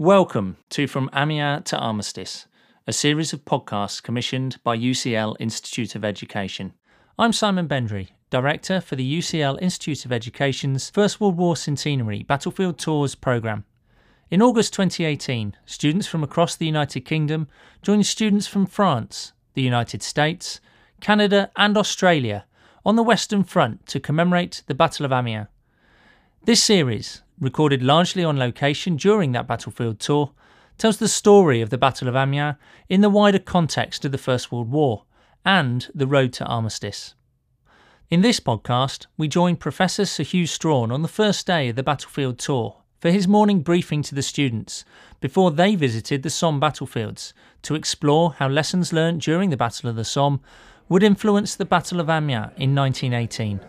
Welcome to From Amiens to Armistice, a series of podcasts commissioned by UCL Institute of Education. I'm Simon Bendry, Director for the UCL Institute of Education's First World War Centenary Battlefield Tours programme. In August 2018, students from across the United Kingdom joined students from France, the United States, Canada, and Australia on the Western Front to commemorate the Battle of Amiens. This series, recorded largely on location during that battlefield tour, tells the story of the Battle of Amiens in the wider context of the First World War and the road to armistice. In this podcast, we join Professor Sir Hew Strachan on the first day of the battlefield tour for his morning briefing to the students before they visited the Somme battlefields to explore how lessons learned during the Battle of the Somme would influence the Battle of Amiens in 1918.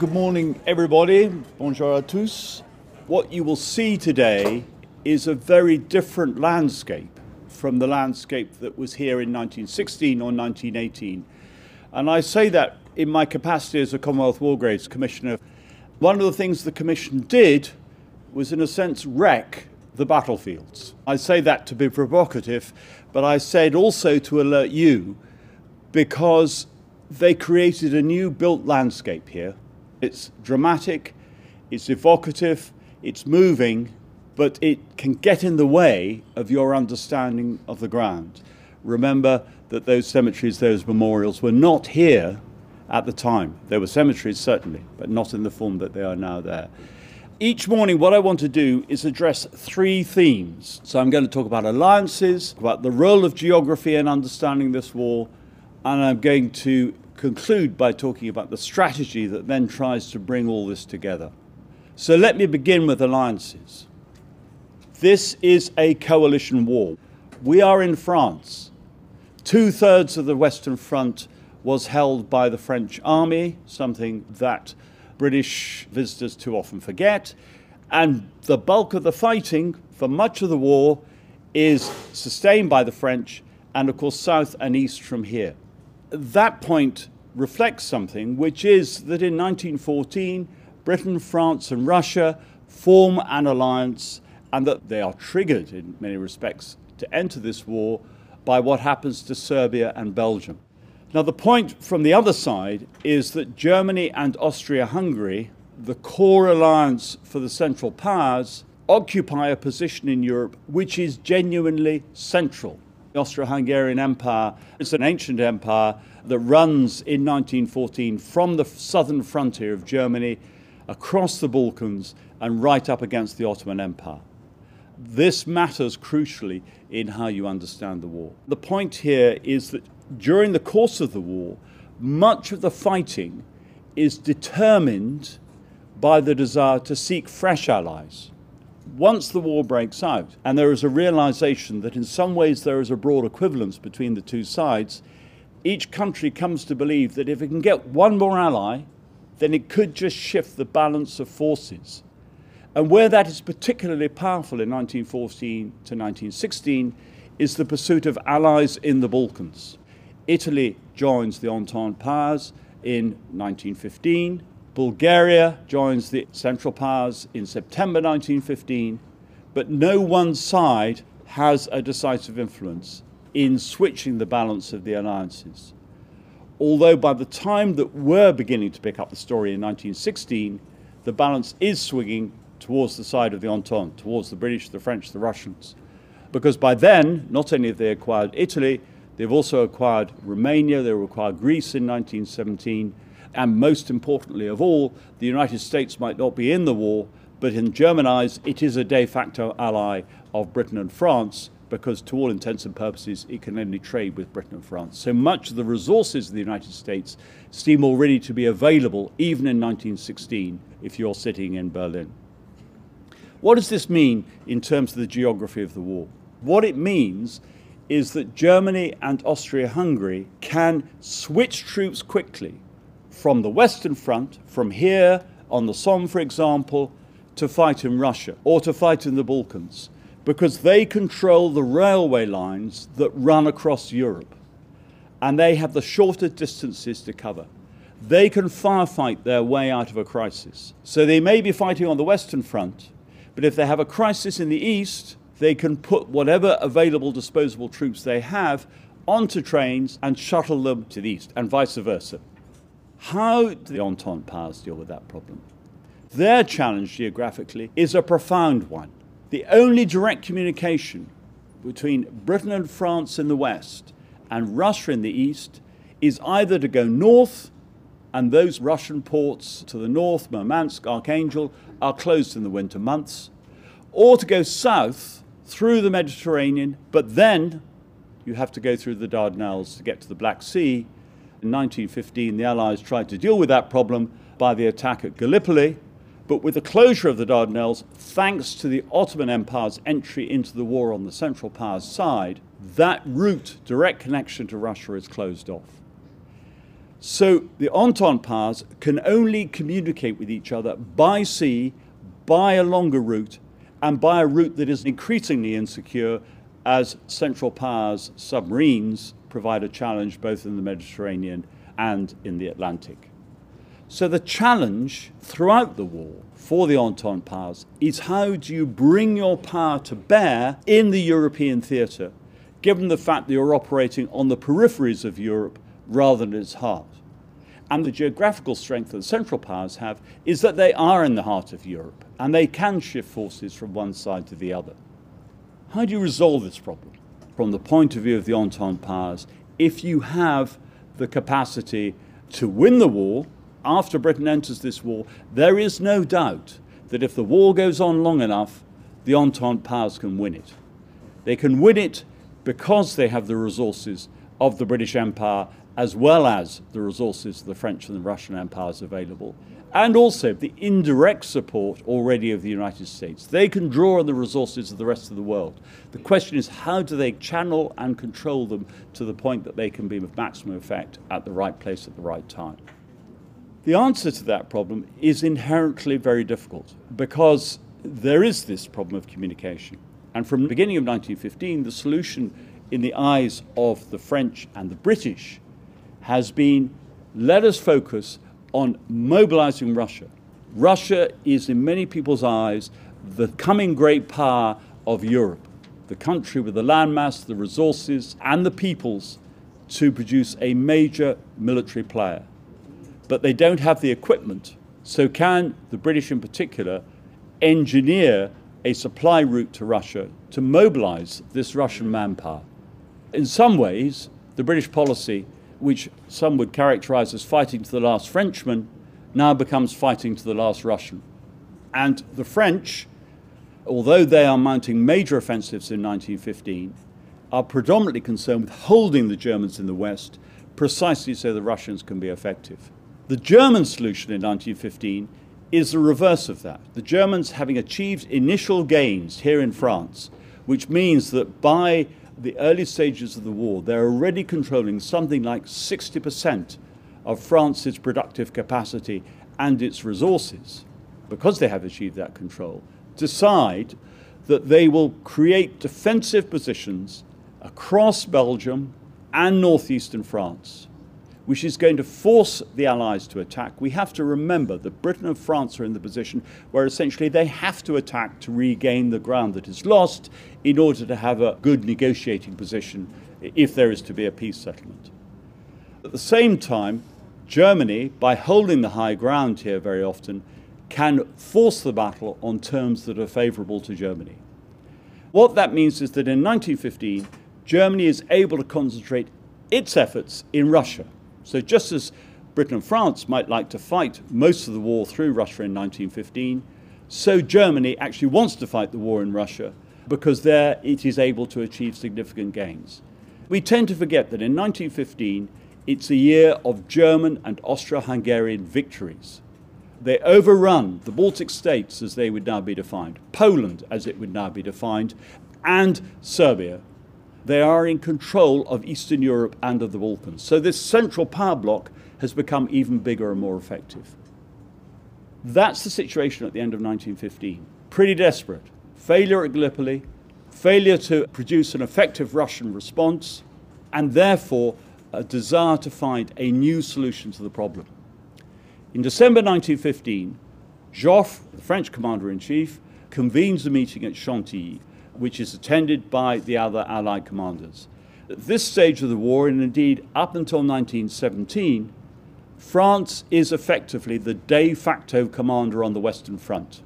Good morning, everybody. Bonjour à tous. What you will see today is a very different landscape from the landscape that was here in 1916 or 1918. And I say that in my capacity as a Commonwealth War Graves Commissioner. One of the things the Commission did was, in a sense, wreck the battlefields. I say that to be provocative, but I said also to alert you because they created a new built landscape here it's dramatic, it's evocative, it's moving, but it can get in the way of your understanding of the ground. Remember that those cemeteries, those memorials were not here at the time. There were cemeteries, certainly, but not in the form that they are now there. Each morning, what I want to do is address three themes. So, I'm going to talk about alliances, about the role of geography in understanding this war, and I'm going to conclude by talking about the strategy that then tries to bring all this together. So let me begin with alliances. This is a coalition war. We are in France. Two thirds of the Western Front was held by the French army, something that British visitors too often forget. And the bulk of the fighting for much of the war is sustained by the French, and of course, south and east from here that point reflects something, which is that in 1914, Britain, France, and Russia form an alliance, and that they are triggered in many respects to enter this war by what happens to Serbia and Belgium. Now, the point from the other side is that Germany and Austria Hungary, the core alliance for the Central Powers, occupy a position in Europe which is genuinely central the Austro Hungarian Empire is an ancient empire that runs in 1914 from the southern frontier of Germany across the Balkans and right up against the Ottoman Empire. This matters crucially in how you understand the war. The point here is that during the course of the war, much of the fighting is determined by the desire to seek fresh allies once the war breaks out and there is a realization that in some ways there is a broad equivalence between the two sides, each country comes to believe that if it can get one more ally, then it could just shift the balance of forces. And where that is particularly powerful in 1914 to 1916 is the pursuit of allies in the Balkans. Italy joins the Entente powers in 1915. Bulgaria joins the Central Powers in September 1915, but no one side has a decisive influence in switching the balance of the alliances. Although by the time that we're beginning to pick up the story in 1916, the balance is swinging towards the side of the Entente, towards the British, the French, the Russians. Because by then, not only have they acquired Italy, they've also acquired Romania, they've acquired Greece in 1917, and most importantly of all, the United States might not be in the war, but in German eyes, it is a de facto ally of Britain and France because, to all intents and purposes, it can only trade with Britain and France. So much of the resources of the United States seem already to be available, even in 1916, if you're sitting in Berlin. What does this mean in terms of the geography of the war? What it means is that Germany and Austria Hungary can switch troops quickly from the Western Front, from here on the Somme, for example, to fight in Russia or to fight in the Balkans, because they control the railway lines that run across Europe. And they have the shorter distances to cover. they can firefight their way out of a crisis. So they may be fighting on the Western Front, but if they have a crisis in the East, they can put whatever available disposable troops they have onto trains and shuttle them to the East, and vice versa. How do the Entente powers deal with that problem? Their challenge geographically is a profound one. The only direct communication between Britain and France in the west and Russia in the east is either to go north, and those Russian ports to the north, Murmansk, Archangel, are closed in the winter months, or to go south through the Mediterranean, but then you have to go through the Dardanelles to get to the Black Sea. In 1915, the Allies tried to deal with that problem by the attack at Gallipoli, but with the closure of the Dardanelles, thanks to the Ottoman Empire's entry into the war on the Central Powers side, that route, direct connection to Russia, is closed off. So the Entente powers can only communicate with each other by sea, by a longer route, and by a route that is increasingly insecure as Central Powers submarines provide a challenge both in the Mediterranean and in the Atlantic. So the challenge throughout the war for the Entente powers is how do you bring your power to bear in the European theatre, given the fact that you're operating on the peripheries of Europe rather than its heart. And the geographical strength that the Central Powers have is that they are in the heart of Europe and they can shift forces from one side to the other. How do you resolve this problem? From the point of view of the Entente powers, if you have the capacity to win the war, after Britain enters this war, there is no doubt that if the war goes on long enough, the Entente powers can win it. They can win it because they have the resources of the British Empire as well as the resources of the French and the Russian empires available, and also the indirect support already of the United States. They can draw on the resources of the rest of the world. The question is how do they channel and control them to the point that they can be of maximum effect at the right place at the right time? The answer to that problem is inherently very difficult because there is this problem of communication. And from the beginning of 1915, the solution in the eyes of the French and the British has been let us focus on mobilizing Russia. Russia is, in many people's eyes, the coming great power of Europe, the country with the landmass, the resources, and the peoples to produce a major military player but they don't have the equipment. So, can the British in particular engineer a supply route to Russia to mobilize this Russian manpower? In some ways, the British policy, which some would characterize as fighting to the last Frenchman, now becomes fighting to the last Russian. And the French, although they are mounting major offensives in 1915, are predominantly concerned with holding the Germans in the West precisely so the Russians can be effective. The German solution in 1915 is the reverse of that. The Germans, having achieved initial gains here in France, which means that by the early stages of the war, they're already controlling something like 60% of France's productive capacity and its resources, because they have achieved that control, decide that they will create defensive positions across Belgium and northeastern France which is going to force the Allies to attack, we have to remember that Britain and France are in the position where essentially they have to attack to regain the ground that is lost in order to have a good negotiating position if there is to be a peace settlement. At the same time, Germany, by holding the high ground here very often, can force the battle on terms that are favourable to Germany. What that means is that in 1915, Germany is able to concentrate its efforts in Russia. So, just as Britain and France might like to fight most of the war through Russia in 1915, so Germany actually wants to fight the war in Russia because there it is able to achieve significant gains. We tend to forget that in 1915 it's a year of German and Austro Hungarian victories. They overrun the Baltic states as they would now be defined, Poland as it would now be defined, and Serbia, they are in control of Eastern Europe and of the Balkans. So this central power bloc has become even bigger and more effective. That's the situation at the end of 1915. Pretty desperate. Failure at Gallipoli, failure to produce an effective Russian response, and therefore a desire to find a new solution to the problem. In December 1915, Joffre, the French commander in chief, convenes a meeting at Chantilly, which is attended by the other Allied commanders. At this stage of the war, and indeed up until 1917, France is effectively the de facto commander on the Western Front.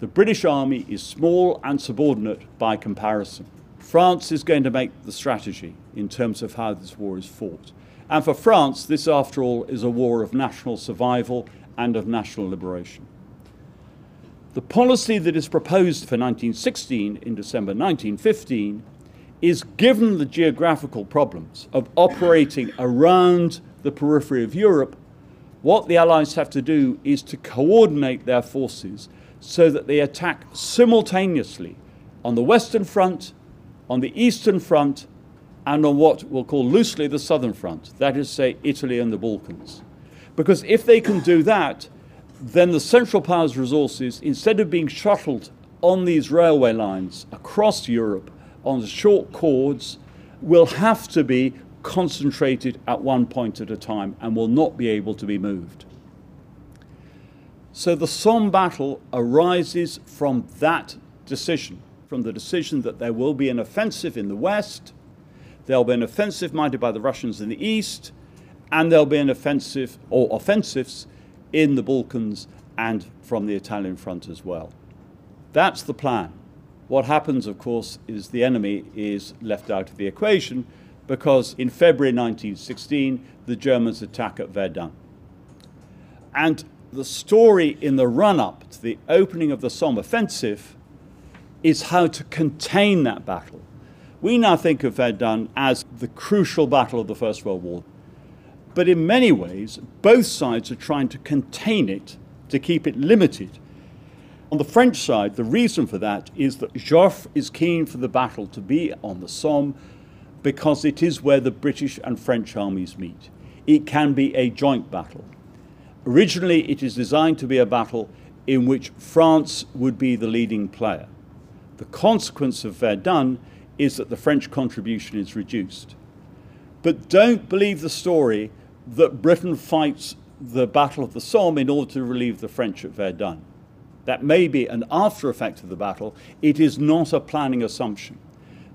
The British Army is small and subordinate by comparison. France is going to make the strategy in terms of how this war is fought. And for France, this, after all, is a war of national survival and of national liberation. The policy that is proposed for 1916 in December 1915 is given the geographical problems of operating around the periphery of Europe, what the Allies have to do is to coordinate their forces so that they attack simultaneously on the Western Front, on the Eastern Front, and on what we'll call loosely the Southern Front, that is, say, Italy and the Balkans. Because if they can do that, then the Central Powers resources, instead of being shuttled on these railway lines across Europe on short cords, will have to be concentrated at one point at a time and will not be able to be moved. So the Somme battle arises from that decision, from the decision that there will be an offensive in the west There'll be an offensive mounted by the Russians in the east, and there'll be an offensive or offensives in the Balkans and from the Italian front as well. That's the plan. What happens, of course, is the enemy is left out of the equation because in February 1916, the Germans attack at Verdun. And the story in the run up to the opening of the Somme offensive is how to contain that battle we now think of Verdun as the crucial battle of the First World War. But in many ways, both sides are trying to contain it, to keep it limited. On the French side, the reason for that is that Joffre is keen for the battle to be on the Somme because it is where the British and French armies meet. It can be a joint battle. Originally, it is designed to be a battle in which France would be the leading player. The consequence of Verdun is that the French contribution is reduced. But don't believe the story that Britain fights the Battle of the Somme in order to relieve the French at Verdun. That may be an after effect of the battle. It is not a planning assumption.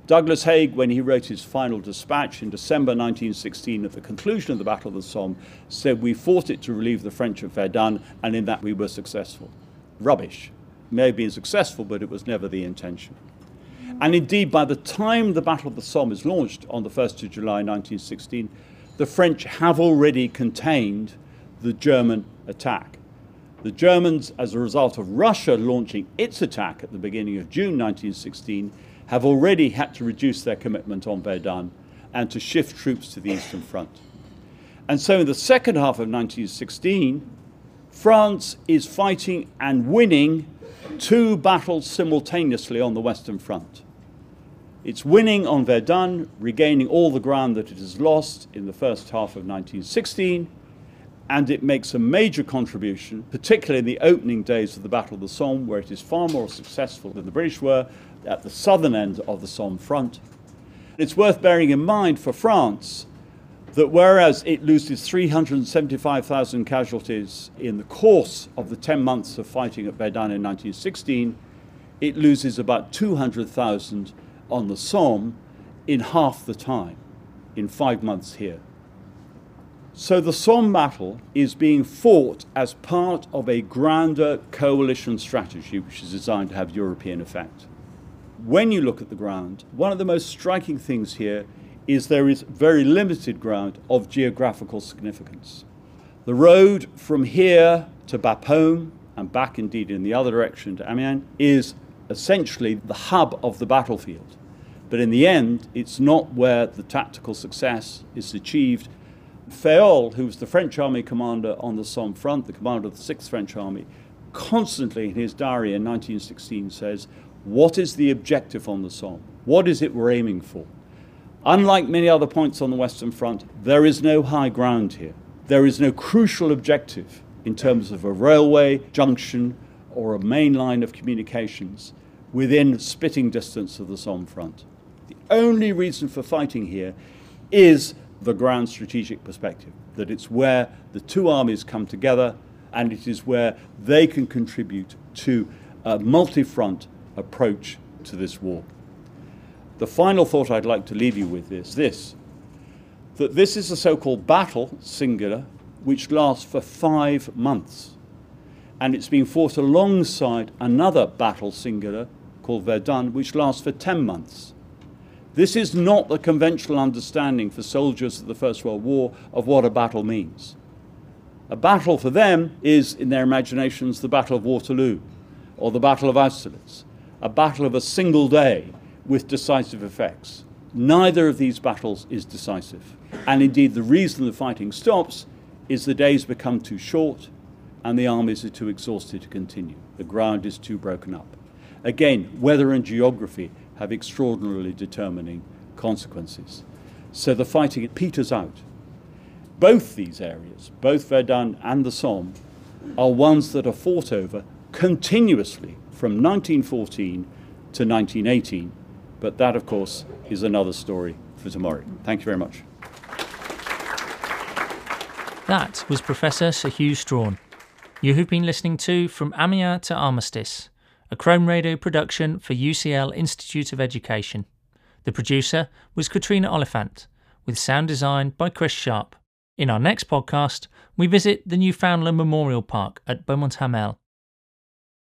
Douglas Haig, when he wrote his final dispatch in December 1916 at the conclusion of the Battle of the Somme, said, We fought it to relieve the French at Verdun, and in that we were successful. Rubbish. It May have been successful, but it was never the intention. And indeed, by the time the Battle of the Somme is launched on the 1st of July 1916, the French have already contained the German attack. The Germans, as a result of Russia launching its attack at the beginning of June 1916, have already had to reduce their commitment on Verdun and to shift troops to the Eastern Front. And so, in the second half of 1916, France is fighting and winning two battles simultaneously on the Western Front. It's winning on Verdun, regaining all the ground that it has lost in the first half of 1916, and it makes a major contribution, particularly in the opening days of the Battle of the Somme, where it is far more successful than the British were at the southern end of the Somme front. It's worth bearing in mind for France that whereas it loses 375,000 casualties in the course of the 10 months of fighting at Verdun in 1916, it loses about 200,000 on the Somme in half the time, in five months here. So the Somme battle is being fought as part of a grander coalition strategy which is designed to have European effect. When you look at the ground, one of the most striking things here is there is very limited ground of geographical significance. The road from here to Bapaume and back indeed in the other direction to Amiens is essentially the hub of the battlefield. But in the end, it's not where the tactical success is achieved. Fayolle, who was the French army commander on the Somme front, the commander of the 6th French army, constantly in his diary in 1916 says, What is the objective on the Somme? What is it we're aiming for? Unlike many other points on the Western Front, there is no high ground here. There is no crucial objective in terms of a railway junction or a main line of communications within spitting distance of the Somme front only reason for fighting here is the grand strategic perspective, that it's where the two armies come together and it is where they can contribute to a multi front approach to this war. The final thought I'd like to leave you with is this that this is a so called battle, singular, which lasts for five months. And it's being fought alongside another battle, singular, called Verdun, which lasts for 10 months. This is not the conventional understanding for soldiers of the First World War of what a battle means. A battle for them is, in their imaginations, the Battle of Waterloo or the Battle of Austerlitz, a battle of a single day with decisive effects. Neither of these battles is decisive. And indeed, the reason the fighting stops is the days become too short and the armies are too exhausted to continue. The ground is too broken up. Again, weather and geography have extraordinarily determining consequences. So the fighting it peters out. Both these areas, both Verdun and the Somme, are ones that are fought over continuously from 1914 to 1918. But that, of course, is another story for tomorrow. Thank you very much. That was Professor Sir Hew Strachan. You have been listening to From Amiens to Armistice a Chrome Radio production for UCL Institute of Education. The producer was Katrina Oliphant, with sound design by Chris Sharp. In our next podcast, we visit the Newfoundland Memorial Park at Beaumont Hamel